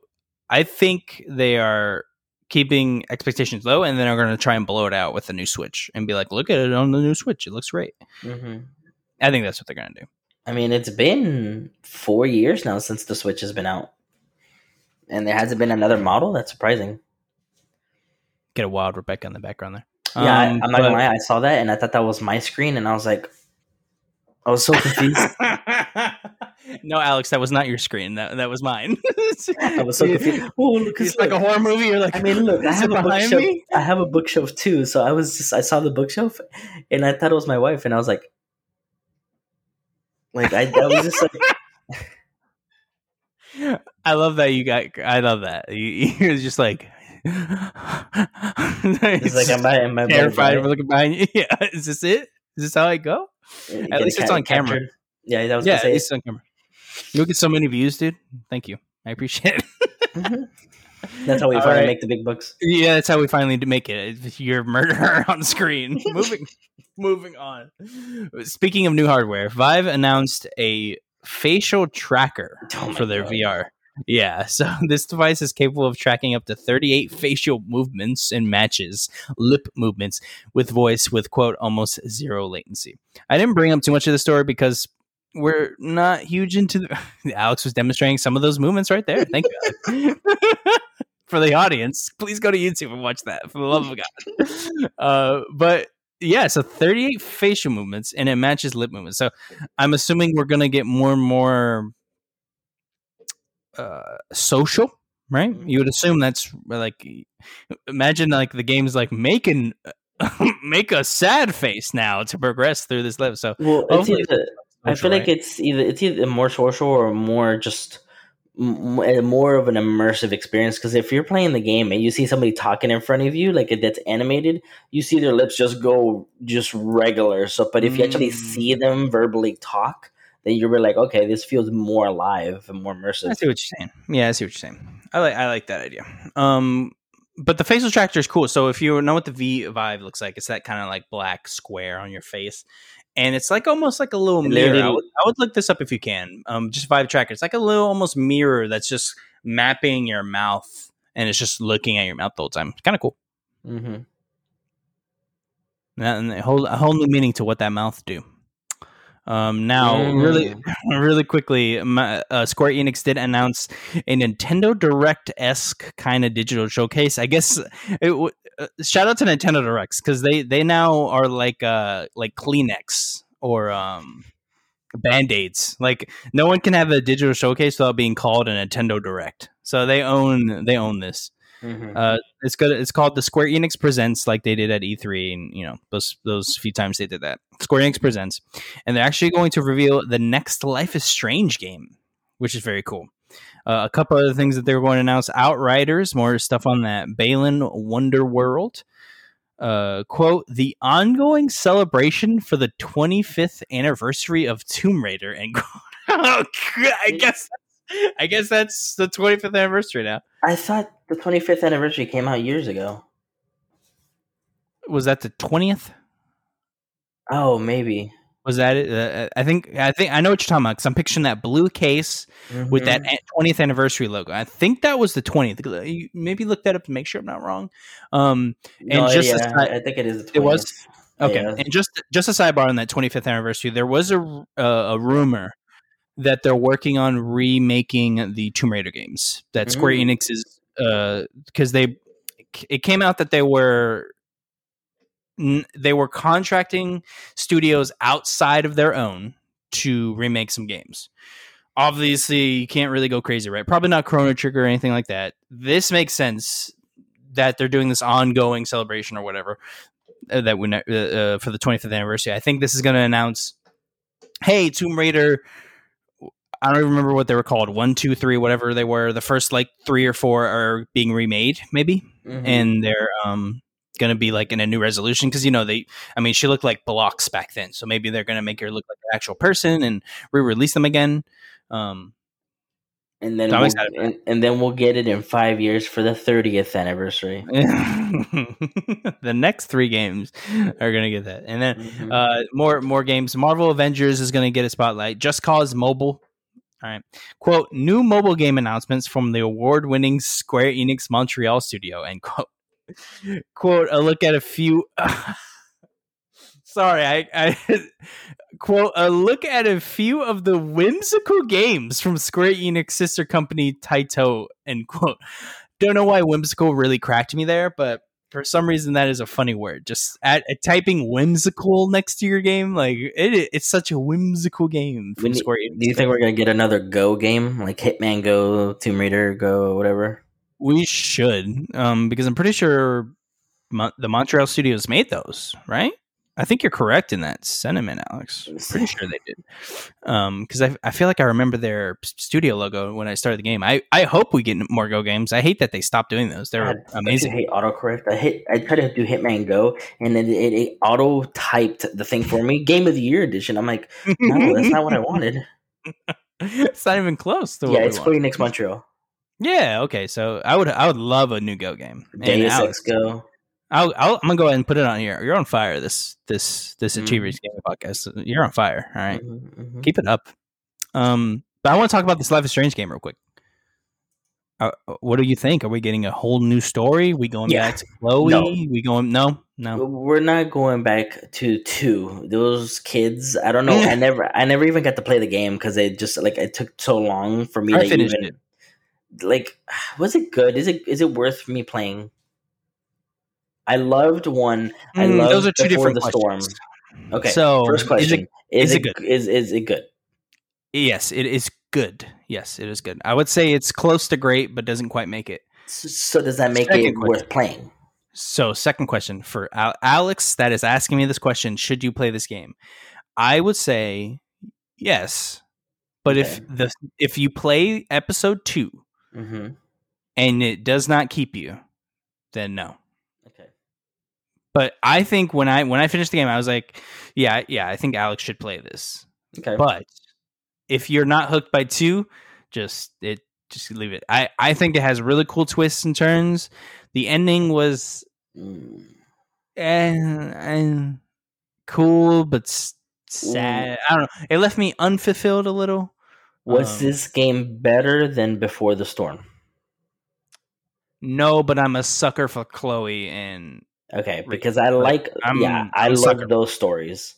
Speaker 1: I think they are keeping expectations low, and then are going to try and blow it out with the new Switch and be like, "Look at it on the new Switch; it looks great."
Speaker 2: hmm
Speaker 1: I think that's what they're going to do.
Speaker 2: I mean, it's been four years now since the Switch has been out, and there hasn't been another model. That's surprising.
Speaker 1: Get a wild Rebecca in the background there.
Speaker 2: Yeah, I,
Speaker 1: Um,
Speaker 2: I'm not gonna lie. I saw that and I thought that was my screen, and I was like, I was so confused. [LAUGHS]
Speaker 1: no, Alex, that was not your screen. That that was mine. [LAUGHS]
Speaker 2: I was so confused. [LAUGHS] Oh, look,
Speaker 1: It's like a horror movie. You're like,
Speaker 2: I mean, look, I have a bookshelf.
Speaker 1: me?
Speaker 2: I have a bookshelf too. So I was just, I saw the bookshelf, and I thought it was my wife, and I was like, like I, I was just like,
Speaker 1: I love that you got. I love that you, you're just like. [LAUGHS]
Speaker 2: it's like I'm, by, I'm by-
Speaker 1: terrified of looking behind you. [LAUGHS] Yeah, is this it? Is this how I go? At least it's on camera.
Speaker 2: Yeah, that was
Speaker 1: yeah,
Speaker 2: say.
Speaker 1: it's on camera. You'll get so many views, dude. Thank you. I appreciate it.
Speaker 2: Mhm. That's how we [LAUGHS]
Speaker 1: All
Speaker 2: finally
Speaker 1: right.
Speaker 2: make the big bucks.
Speaker 1: yeah, that's how we finally make it. You're murderer on screen. moving, moving on. Speaking of new hardware, Vive announced a facial tracker
Speaker 2: Oh
Speaker 1: for their
Speaker 2: God.
Speaker 1: VR. Yeah, so [LAUGHS] this device is capable of tracking up to 38 facial movements and matches lip movements with voice with quote almost zero latency. I didn't bring up too much of the story because we're not huge into the, [LAUGHS] Alex was demonstrating some of those movements right there. Thank you. [LAUGHS] For the audience, please go to YouTube and watch that for the love of God. Uh, but yeah, so 38 facial movements and it matches lip movements. So I'm assuming we're going to get more and more uh, social, right? You would assume that's like, imagine like the game's like making. [LAUGHS] make a sad face now to progress through this level. So
Speaker 2: Well, it's either, I feel
Speaker 1: social,
Speaker 2: like it's either it's either more social or more just more of an immersive experience. Because if you're playing the game and you see somebody talking in front of you, like it- that's animated, you see their lips just go just regular. So, but if you actually
Speaker 1: Mm.
Speaker 2: see them verbally talk, you're really like, okay, this feels more alive and more immersive.
Speaker 1: I see what you're saying. Yeah, I see what you're saying. I like I like that idea. Um, but the facial tracker is cool. So if you know what the V Vive looks like, it's that kind of like black square on your face, and it's like almost like a little
Speaker 2: It
Speaker 1: mirror. I would, I would look this up if you can. Um, just Vive tracker. It's like a little almost mirror that's just mapping your mouth, and it's just looking at your mouth the whole time. It's kind of cool.
Speaker 2: Mm-hmm.
Speaker 1: And a whole a whole new meaning to what that mouth do. Um, now,
Speaker 2: Mm.
Speaker 1: really, [LAUGHS] really quickly, my, uh, Square Enix did announce a Nintendo Direct esque kind of digital showcase. I guess it w- uh, shout out to Nintendo Directs because they they now are like uh like Kleenex or um band aids. Like no one can have a digital showcase without being called a Nintendo Direct. So they own they own this.
Speaker 2: Hmm
Speaker 1: Uh, it's good. It's called the Square Enix Presents, like they did at E3, and you know those those few times they did that. Square Enix Presents, and they're actually going to reveal the next Life is Strange game, which is very cool. Uh, a couple other things that they were going to announce: Outriders, more stuff on that. Balan Wonder World. Uh, quote: The ongoing celebration for the 25th anniversary of Tomb Raider, and [LAUGHS] oh, I guess I guess that's the 25th anniversary now.
Speaker 2: I thought the 25th anniversary came out years ago.
Speaker 1: Was that the 20th?
Speaker 2: Oh, maybe.
Speaker 1: Was that it? Uh, I think I think I know what you're talking about because I'm picturing that blue case with that
Speaker 2: Mhm.
Speaker 1: 20th anniversary logo. I think that was the 20th. You Maybe look that up to make sure I'm not wrong. Um,
Speaker 2: No,
Speaker 1: and just
Speaker 2: yeah, I think it is. The 20th.
Speaker 1: it was okay.
Speaker 2: Yeah.
Speaker 1: And just just a sidebar on that 25th anniversary, there was a uh, a rumor that they're working on remaking the Tomb Raider games. That Square
Speaker 2: Mm.
Speaker 1: Enix is because they it came out that they were they were contracting studios outside of their own to remake some games. Obviously, you can't really go crazy, right? Probably not Chrono Trigger or anything like that. This makes sense that they're doing this ongoing celebration or whatever uh, that we uh, uh, for the 25th anniversary. I think this is going to announce, hey, Tomb Raider. I don't even remember what they were called. One, two, three, whatever they were. The first like three or four are being remade, maybe
Speaker 2: Mhm.
Speaker 1: and they're um gonna be like in a new resolution because you know they i mean she looked like blocks back then so maybe they're gonna make her look like an actual person and re-release them again um
Speaker 2: and then
Speaker 1: So
Speaker 2: we'll, and, and then we'll get it in five years for the 30th anniversary. [LAUGHS]
Speaker 1: the next three games are gonna get that and then
Speaker 2: Mhm.
Speaker 1: uh more more games marvel avengers is gonna get a spotlight just cause mobile all right quote new mobile game announcements from the award-winning square enix montreal studio and quote. [LAUGHS] Quote a look at a few [LAUGHS] sorry i i [LAUGHS] quote a look at a few of the whimsical games from square enix sister company taito end quote. Don't know why whimsical really cracked me there but for some reason that is a funny word. Just at, at typing whimsical next to your game like it, it's such a whimsical game from square
Speaker 2: Do you think we're gonna get another Go game? Like Hitman Go, Tomb Raider Go, whatever?
Speaker 1: we should um because i'm pretty sure Mon- the montreal studios made those right I think you're correct in that sentiment, Alex. Pretty sure they did. Um, because I, I feel like I remember their studio logo when I started the game. I, I hope we get more Go games. I hate that they stopped doing those. They're
Speaker 2: God,
Speaker 1: amazing.
Speaker 2: I hate autocorrect. I hit. I tried to do Hitman Go, and then it, it auto typed the thing for me. Game of the Year edition. I'm like, no, that's not what I wanted. [LAUGHS]
Speaker 1: it's not even close to
Speaker 2: yeah, it's Square Enix Montreal.
Speaker 1: Yeah. Okay. So I would I would love a new Go game.
Speaker 2: Deus Ex Go.
Speaker 1: I'll, i am gonna go ahead and put it on here. You're on fire. This this this mm-hmm. Achievers Gaming Podcast. You're on fire. All right? mm-hmm, mm-hmm. keep it up. Um, but I want to talk about this Life is Strange game real quick. Uh, what do you think? Are we getting a whole new story? We going yeah. back to Chloe? No. We going? No, no.
Speaker 2: We're not going back to two. Those kids. I don't know. I [LAUGHS] never. I never even got to play the game because it just like it took so long for me I to even. It. Like, was it good? Is it is it worth me playing? I loved one. I mm, loved those are two different the questions. storm. Okay, so first question: Is it, is, it good? Is is it good?
Speaker 1: Yes, it is good. Yes, it is good. I would say it's close to great, but doesn't quite make it.
Speaker 2: So, does that make second it question. worth playing?
Speaker 1: So, second question for Alex that is asking me this question: Should you play this game? I would say yes, but okay. if the if you play episode 2 mm-hmm. and it does not keep you, then no. But I think when I when I finished the game, I was like, yeah, yeah, I think Alex should play this. Okay. But if you're not hooked by two, just it just leave it. I I think it has really cool twists and turns. The ending was mm. and, and cool, but sad. I don't know. It left me unfulfilled a little.
Speaker 2: Was um, this game better than Before the Storm?
Speaker 1: No, but I'm a sucker for Chloe and
Speaker 2: Okay, because I like yeah, I love those stories.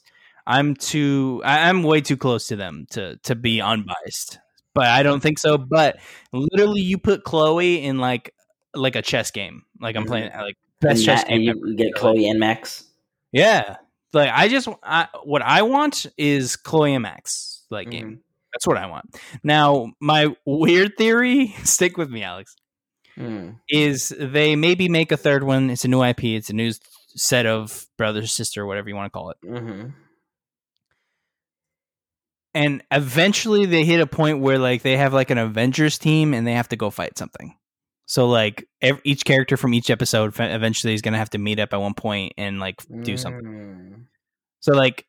Speaker 1: I'm too I'm way too close to them to to be unbiased. But I don't think so. But literally you put Chloe in like like a chess game. Like I'm mm-hmm. playing like
Speaker 2: best chess game. you get Chloe and Max.
Speaker 1: Yeah. Like I just I, what I want is Chloe and Max like mm-hmm. game. That's what I want. Now, my weird theory, [LAUGHS] stick with me, Alex mm. is they maybe make a third one. It's a new IP. It's a new set of brother, sister, whatever you want to call it. Mm-hmm. And eventually, they hit a point where like they have like an Avengers team, and they have to go fight something. So like every, each character from each episode eventually is going to have to meet up at one point and like do something. Mm. So like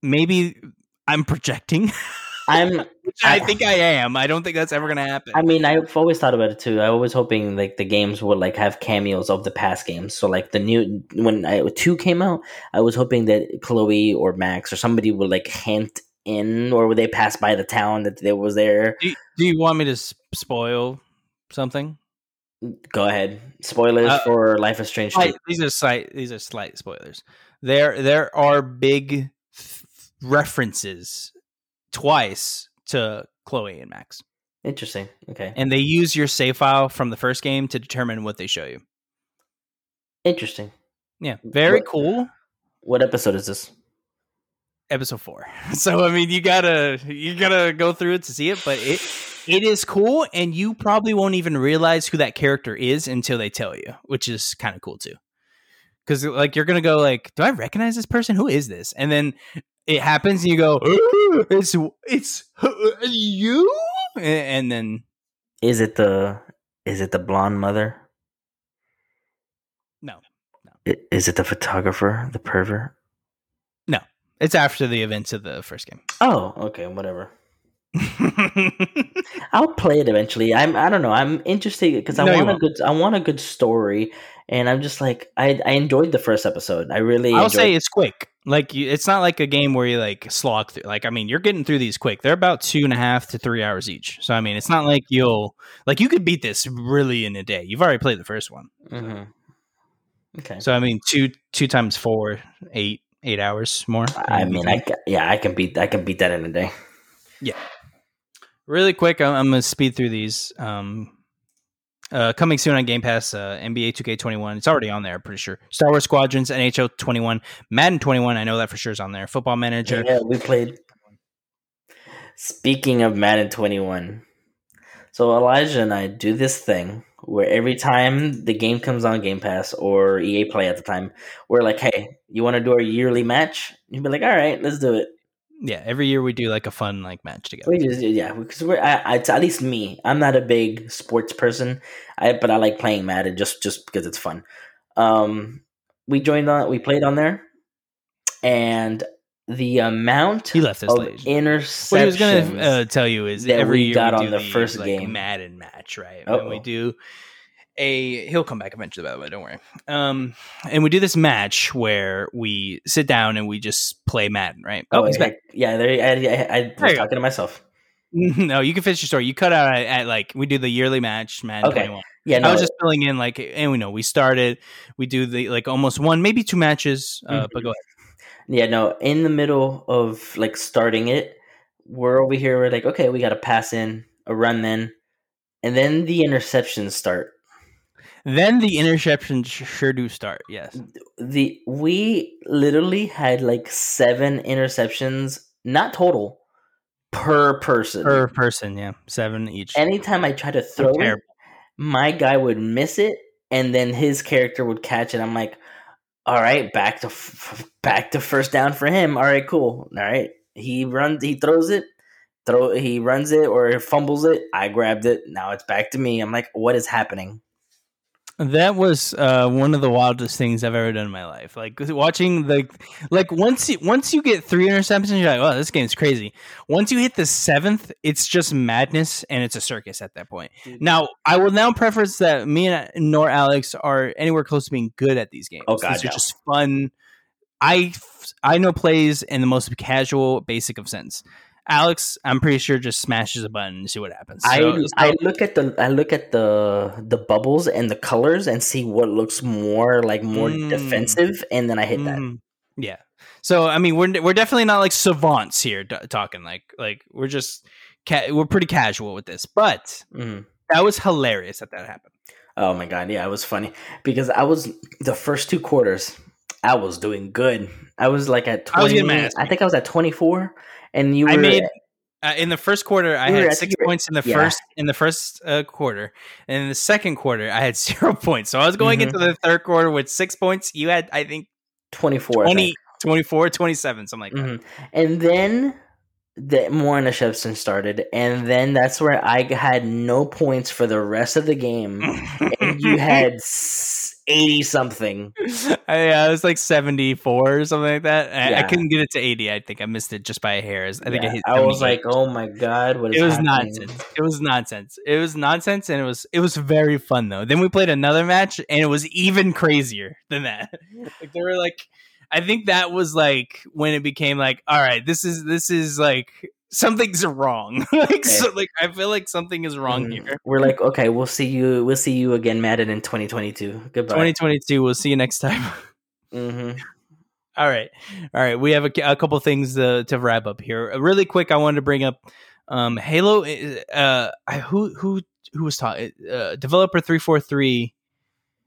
Speaker 1: maybe I'm projecting. [LAUGHS]
Speaker 2: I'm. [LAUGHS]
Speaker 1: I, I, think I am. I don't think that's ever gonna happen.
Speaker 2: I mean, I've always thought about it too. I was hoping like the games would like have cameos of the past games. So like the new when I, two came out, I was hoping that Chloe or Max or somebody would like hint in, or would they pass by the town that they was there?
Speaker 1: Do you, do you want me to spoil something?
Speaker 2: Go ahead. Spoilers uh, for Life is Strange.
Speaker 1: These are slight. These are slight spoilers. There, there are big references twice to Chloe and Max.
Speaker 2: Interesting. Okay.
Speaker 1: And they use your save file from the first game to determine what they show you.
Speaker 2: Interesting.
Speaker 1: Yeah. Very what, cool.
Speaker 2: What episode is this?
Speaker 1: Episode four. [LAUGHS] So I mean you gotta you gotta go through it to see it, but it it is cool and you probably won't even realize who that character is until they tell you, which is kind of cool too because like you're gonna go like do i recognize this person who is this and then it happens and you go it's it's you and then
Speaker 2: is it the is it the blonde mother
Speaker 1: no no
Speaker 2: is it the photographer the pervert
Speaker 1: no it's after the events of the first game
Speaker 2: oh okay whatever [LAUGHS] I'll play it eventually. I'm I don't know. I'm interested because I no, want a good I want a good story, and I'm just like I I enjoyed the first episode. I really
Speaker 1: I'll say it's quick. Like you, it's not like a game where you like slog through. Like I mean, you're getting through these quick. They're about two and a half to three hours each. So I mean, it's not like you'll like you could beat this really in a day. You've already played the first one. Mm-hmm. Okay. So I mean, two two times four, eight eight hours more.
Speaker 2: I mean, I yeah, I can beat I can beat that in a day.
Speaker 1: Yeah. Really quick, I'm, I'm gonna speed through these. Um, uh, coming soon on Game Pass, uh, NBA 2K21. It's already on there, pretty sure. Star Wars Squadrons, NHL 21, Madden 21. I know that for sure is on there. Football Manager.
Speaker 2: Yeah, we played. Speaking of Madden 21, So Elijah and I do this thing where every time the game comes on Game Pass or EA Play at the time, we're like, "Hey, you want to do our yearly match?" You'd be like, "All right, let's do it."
Speaker 1: Yeah, every year we do like a fun like match together.
Speaker 2: We just yeah, because we're I, I, at least me. I'm not a big sports person, I but I like playing Madden just just because it's fun. Um, we joined on, we played on there, and the amount
Speaker 1: He left us
Speaker 2: of
Speaker 1: late.
Speaker 2: interceptions.
Speaker 1: What he was going to uh, tell you is
Speaker 2: that
Speaker 1: every
Speaker 2: we
Speaker 1: year
Speaker 2: got
Speaker 1: we
Speaker 2: on
Speaker 1: do
Speaker 2: the first
Speaker 1: like,
Speaker 2: game.
Speaker 1: Madden match, right? And we
Speaker 2: Uh-oh.
Speaker 1: do a. He'll come back eventually, by the way. Don't worry. Um, and we do this match where we sit down and we just play Madden, right? Oh, he's back.
Speaker 2: yeah, there, I, I, I
Speaker 1: There
Speaker 2: was
Speaker 1: go.
Speaker 2: talking to myself. [LAUGHS]
Speaker 1: no, you can finish your story. You cut out at, at like we do the yearly match, Madden
Speaker 2: Okay.
Speaker 1: 21.
Speaker 2: Yeah, no,
Speaker 1: I was just filling in like, and we know we started. We do the like almost one, maybe two matches. Uh,
Speaker 2: Mm-hmm.
Speaker 1: But go ahead.
Speaker 2: Yeah, no. In the middle of like starting it, we're over here. We're like, okay, we got to pass in a run then, and then the interceptions start.
Speaker 1: Then the interceptions sure do start. Yes.
Speaker 2: The we literally had like seven interceptions, not total, per person.
Speaker 1: Per person, yeah, seven each.
Speaker 2: Anytime I try to throw it, my guy would miss it, and then his character would catch it. I'm like, all right, back to f- back to first down for him. All right, cool. All right, he runs, he throws it, throw, he runs it or fumbles it. I grabbed it. Now it's back to me. I'm like, what is happening?
Speaker 1: That was uh, one of the wildest things I've ever done in my life. Like watching the like once you once you get three interceptions, you're like, oh, this game's crazy. Once you hit the seventh, it's just madness and it's a circus at that point. Now, I will now preface that me and nor Alex are anywhere close to being good at these games.
Speaker 2: Oh, God,
Speaker 1: these are just fun. I I know plays in the most casual, basic of sense. Alex, I'm pretty sure just smashes a button and see what happens.
Speaker 2: I
Speaker 1: So-
Speaker 2: I look at the I look at the the bubbles and the colors and see what looks more like more
Speaker 1: Mm.
Speaker 2: defensive, and then I hit that.
Speaker 1: Mhm. Yeah. So I mean, we're we're definitely not like savants here d- talking like like we're just ca- we're pretty casual with this, but
Speaker 2: Mhm.
Speaker 1: that was hilarious that that happened.
Speaker 2: Oh my god, yeah, it was funny because I was the first two quarters. I was doing good. I was like at
Speaker 1: I
Speaker 2: twenty.
Speaker 1: getting
Speaker 2: I, think I was at twenty four, and you were.
Speaker 1: I made uh, in the first quarter. I
Speaker 2: I
Speaker 1: had six points in the
Speaker 2: yeah.
Speaker 1: first in the first uh, quarter, and in the second quarter, I had [LAUGHS] zero points. So I was going
Speaker 2: Mhm.
Speaker 1: into the third quarter with six points. You had, I think,
Speaker 2: twenty four.
Speaker 1: 20, 24, 27, something like that.
Speaker 2: hmm And then the more interceptions started, and then that's where I had no points for the rest of the game, and you [LAUGHS] had eighty something. [LAUGHS]
Speaker 1: I, I was like 74 or something like that. I, I couldn't get it to 80. I think I missed it just by a hair. I think I hit
Speaker 2: I was like, oh my god, what is
Speaker 1: it was
Speaker 2: happening?
Speaker 1: nonsense. It was nonsense. It was nonsense, and it was it was very fun though. Then we played another match, and it was even crazier than that. [LAUGHS] Like there were like, I think that was like when it became like, all right, this is this is like something's wrong. [LAUGHS] like so, like I feel like something is wrong
Speaker 2: Mhm.
Speaker 1: here.
Speaker 2: We're like, okay, we'll see you. We'll see you again, Madden, in 2022. Goodbye.
Speaker 1: 2022. We'll see you next time. [LAUGHS]
Speaker 2: hmm
Speaker 1: All right, all right. We have a, a couple things to, to wrap up here. Uh, Really quick, I wanted to bring up um, Halo. Uh, I, who who who was talking? Uh, developer three four three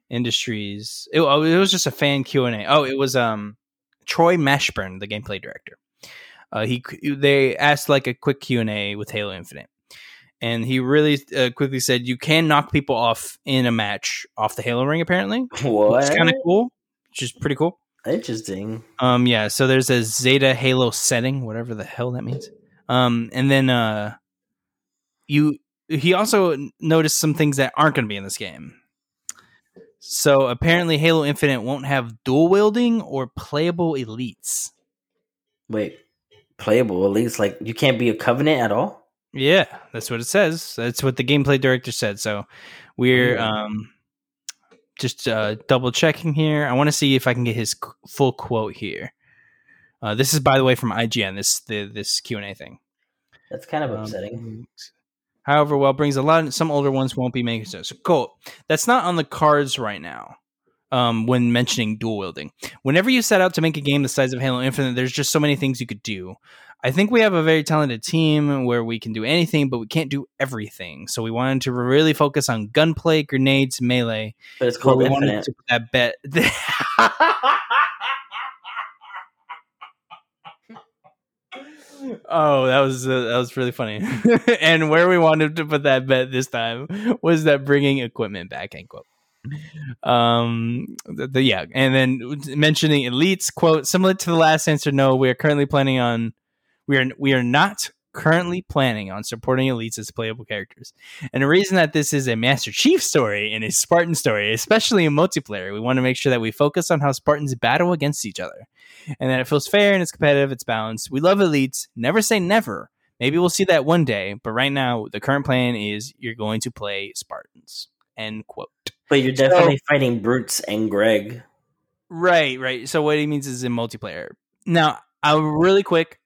Speaker 1: Industries. It, oh, it was just a fan Q and A. Oh, it was um Troy Mashburn, the gameplay director. Uh, he they asked like a quick Q and A with Halo Infinite, and he really uh, quickly said you can knock people off in a match off the Halo ring. Apparently,
Speaker 2: What?
Speaker 1: which is kind of cool. Which is pretty cool.
Speaker 2: Interesting.
Speaker 1: Um, yeah. So there's a Zeta Halo setting, whatever the hell that means. Um, and then uh, you he also noticed some things that aren't going to be in this game. So apparently, Halo Infinite won't have dual wielding or playable elites.
Speaker 2: Wait, playable at least like you can't be a covenant at all.
Speaker 1: Yeah, that's what it says. That's what the gameplay director said. So we're
Speaker 2: Hmm.
Speaker 1: um just uh, double checking here. I want to see if I can get his c- full quote here. Uh, this is, by the way, from IGN. This the this Q and A thing.
Speaker 2: That's kind of
Speaker 1: Um,
Speaker 2: upsetting.
Speaker 1: However, well brings a lot, some older ones won't be making sense. So cool. That's not on the cards right now. Um, when mentioning dual wielding, whenever you set out to make a game the size of Halo Infinite, there's just so many things you could do. I think we have a very talented team where we can do anything, but we can't do everything. So we wanted to really focus on gunplay, grenades, melee.
Speaker 2: But it's called
Speaker 1: we wanted to put that bet. [LAUGHS] Oh, that was uh, that was really funny. [LAUGHS] and where we wanted to put that bet this time was that bringing equipment back. End quote. Um, the, the, yeah, and then mentioning elites quote similar to the last answer. No, we are currently planning on we are we are not currently planning on supporting elites as playable characters. And the reason that this is a Master Chief story and a Spartan story, especially in multiplayer, we want to make sure that we focus on how Spartans battle against each other and that it feels fair and it's competitive, it's balanced. We love elites, never say never. Maybe we'll see that one day, but right now the current plan is you're going to play Spartans. End quote.
Speaker 2: But you're definitely so, fighting Brutes and Greg.
Speaker 1: Right, right. So what he means is in multiplayer. Now, I'll really quick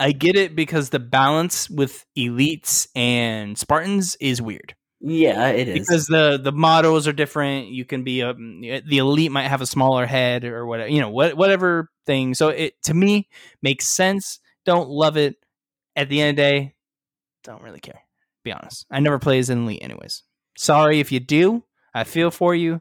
Speaker 1: I get it because the balance with elites and Spartans is weird.
Speaker 2: Yeah, it is
Speaker 1: because the the models are different. You can be um, a the elite might have a smaller head or whatever you know what whatever thing. So it to me makes sense. Don't love it. At the end of the day, don't really care. Be honest. I never play as an elite, anyways. Sorry if you do. I feel for you,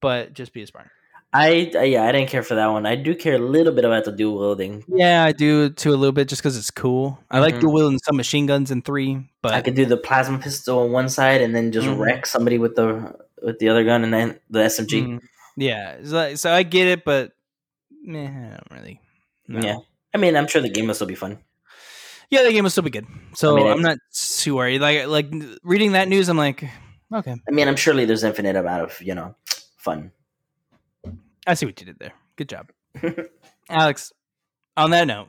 Speaker 1: but just be a Spartan.
Speaker 2: I uh, yeah, I didn't care for that one. I do care a little bit about the dual wielding.
Speaker 1: Yeah, I do too a little bit just because it's cool. I mm-hmm. like dual wielding some machine guns in three, but
Speaker 2: I could do the plasma pistol on one side and then just mm-hmm. wreck somebody with the with the other gun and then the SMG. Mm-hmm.
Speaker 1: Yeah, so, so, I get it, but meh, I don't really.
Speaker 2: No. Yeah, I mean, I'm sure the game will still be fun.
Speaker 1: Yeah, the game will still be good. So I mean, I'm not too worried. Like like reading that news, I'm like, okay.
Speaker 2: I mean, I'm surely there's infinite amount of you know fun
Speaker 1: I see what you did there. Good job. [LAUGHS] Alex, on that note,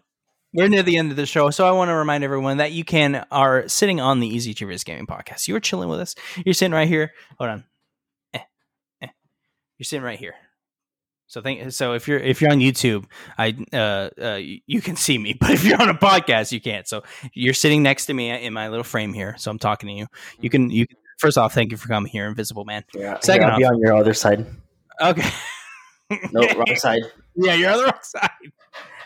Speaker 1: we're near the end of the show, so I want to remind everyone that you can are sitting on the Easy Achievers Gaming Podcast. You are chilling with us. You're sitting right here. Hold on. Eh, eh. You're sitting right here. So thank. so if you're if you're on YouTube, I uh, uh you can see me, [LAUGHS] but if you're on a podcast, you can't. So you're sitting next to me in my little frame here, so I'm talking to you. You can you can, first off, thank you for coming here, Invisible Man.
Speaker 2: Yeah, Second, I'll off, be on your other side.
Speaker 1: Okay.
Speaker 2: no, wrong [LAUGHS] side.
Speaker 1: Yeah, you're on the wrong side.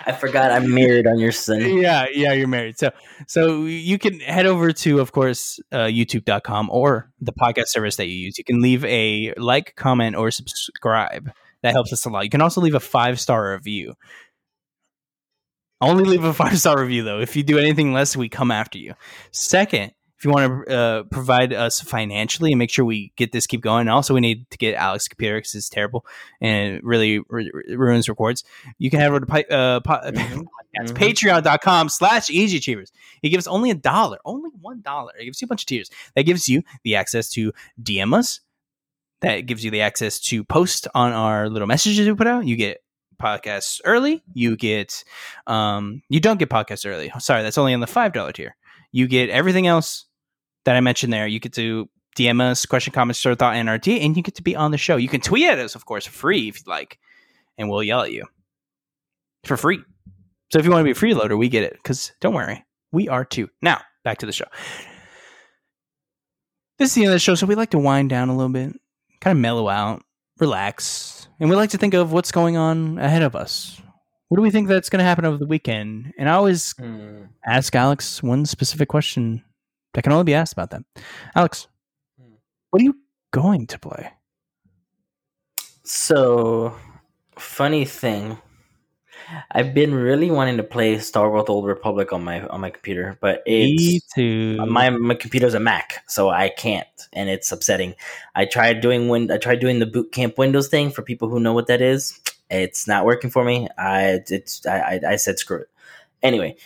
Speaker 2: I forgot I'm married on your son.
Speaker 1: Yeah, yeah, you're married. So so you can head over to, of course, uh, youtube.com or the podcast service that you use. You can leave a like, comment, or subscribe. That helps us a lot. You can also leave a five star review. Only leave a five star review though. If you do anything less, we come after you. Second, if you want to uh, provide us financially and make sure we get this keep going. Also, we need to get Alex computer because it's terrible and it really ruins records. You can head over to uh, po- [LAUGHS] mm-hmm. mm-hmm. patreon.com slash easy achievers. He gives us only a dollar, only one dollar. It gives you a bunch of tiers. That gives you the access to DM us. That gives you the access to post on our little messages we put out. You get podcasts early. You get, um, you don't get podcasts early. Sorry, that's only on the five dollar tier. You get everything else that I mentioned there. You get to DM us, question, comments, short thought, NRT, and you get to be on the show. You can tweet at us, of course, free if you like, and we'll yell at you for free. So if you want to be a freeloader, we get it because don't worry, we are too. Now back to the show. This is the end of the show, so we like to wind down a little bit, kind of mellow out, relax, and we like to think of what's going on ahead of us what do we think that's going to happen over the weekend? And I always mm. ask Alex one specific question that can only be asked about them. Alex, mm. what are you going to play?
Speaker 2: So, funny thing, I've been really wanting to play Star Wars: Old Republic on my on my computer, but it's
Speaker 1: Me too.
Speaker 2: my my computer's a Mac, so I can't, and it's upsetting. I tried doing when I tried doing the boot camp Windows thing for people who know what that is it's not working for me. I it's I, I said screw it. Anyway,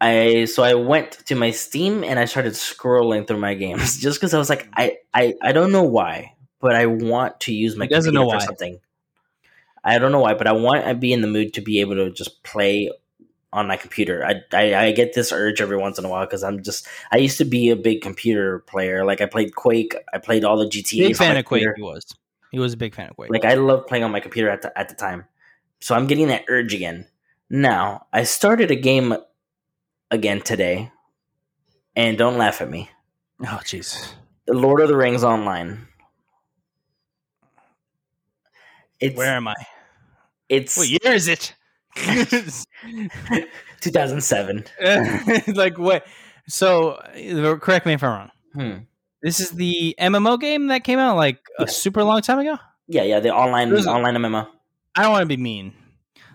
Speaker 2: I so I went to my Steam and I started scrolling through my games [LAUGHS] just because I was like I, I I don't know why, but I want to use my doesn't know why. something. I don't know why, but I want to be in the mood to be able to just play on my computer. I, I, I get this urge every once in a while because I'm just I used to be a big computer player. Like I played Quake, I played all the GTA.
Speaker 1: Big fan of Quake, he was. He was a big fan of Quake.
Speaker 2: Like I love playing on my computer at the, at the time. So I'm getting that urge again. Now, I started a game again today. And don't laugh at me.
Speaker 1: Oh jeez.
Speaker 2: The Lord of the Rings online.
Speaker 1: It's, Where am I?
Speaker 2: It's
Speaker 1: what year is it? [LAUGHS] [LAUGHS]
Speaker 2: 2007. [LAUGHS]
Speaker 1: like what? So correct me if I'm wrong.
Speaker 2: Hmm.
Speaker 1: This is the MMO game that came out like a yeah. super long time ago.
Speaker 2: Yeah, yeah, the online There's online MMO.
Speaker 1: I don't want to be mean.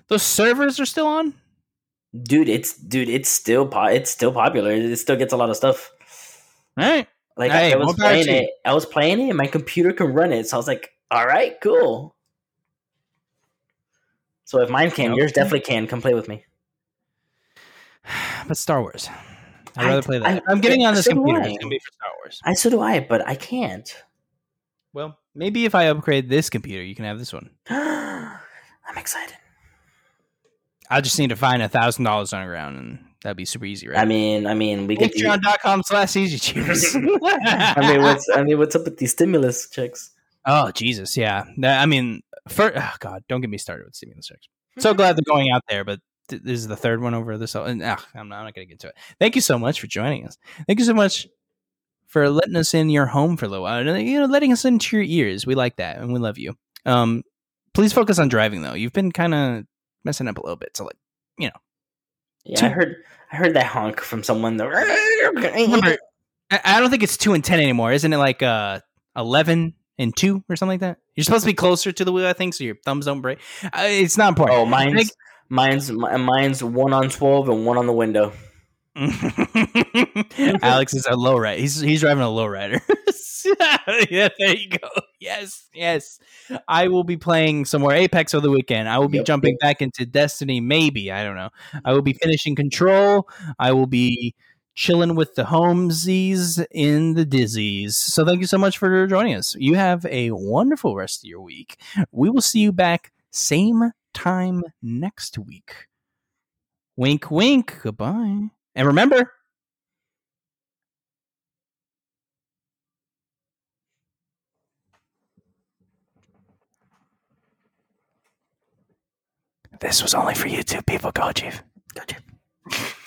Speaker 1: Those servers are still on.
Speaker 2: dude, it's dude, it's still po- it's still popular. It still gets a lot of stuff.
Speaker 1: All right.
Speaker 2: Like
Speaker 1: Hey,
Speaker 2: I was playing it, I was playing it, and my computer can run it. So I was like, all right, cool. So if mine can, yours definitely can. Come play with me. [SIGHS]
Speaker 1: But Star Wars. I'd
Speaker 2: I-
Speaker 1: rather play that.
Speaker 2: I-
Speaker 1: I, am getting on this
Speaker 2: so
Speaker 1: computer.
Speaker 2: I.
Speaker 1: It's gonna be for Star Wars.
Speaker 2: I so do I, but I can't.
Speaker 1: Well, maybe if I upgrade this computer, you can have this one. [GASPS]
Speaker 2: I'm excited.
Speaker 1: I just need to find a thousand dollars on the ground, and that'd be super easy, right?
Speaker 2: I mean, I mean, we get. The,
Speaker 1: Patreon.com slash easy cheaters. [LAUGHS]
Speaker 2: I mean, what's I mean, what's up with these stimulus checks?
Speaker 1: oh Jesus, yeah. I mean, for oh God, don't get me started with stimulus checks. So [LAUGHS] glad they're going out there, but th- this is the third one over this. And ah, I'm not, I'm not going to get to it. Thank you so much for joining us. Thank you so much for letting us in your home for a little while. You know, letting us into your ears. We like that, and we love you. Um, please focus on driving though. You've been kind of messing up a little bit. So like, you know.
Speaker 2: Yeah,
Speaker 1: Two-
Speaker 2: I heard. I heard that honk from someone. Though.
Speaker 1: I, don't think it's two and ten anymore. Isn't it like uh eleven and two or something like that? You're supposed to be closer to the wheel, I think, so your thumbs don't break. Uh, it's not important.
Speaker 2: Oh, mine's mine's mine's one on twelve and one on the window. [LAUGHS]
Speaker 1: Alex is a low rider. He's he's driving a low rider. [LAUGHS] yeah, there you go. Yes, yes. I will be playing some more Apex over the weekend. I will be
Speaker 2: Yep.
Speaker 1: jumping back into Destiny. Maybe I don't know. I will be finishing Control. I will be chilling with the Holmesies in the Dizzies. So thank you so much for joining us. You have a wonderful rest of your week. We will see you back same time next week. Wink, wink. Goodbye. And remember, this was only for YouTube people. Go, Chief.
Speaker 2: Gotcha. [LAUGHS]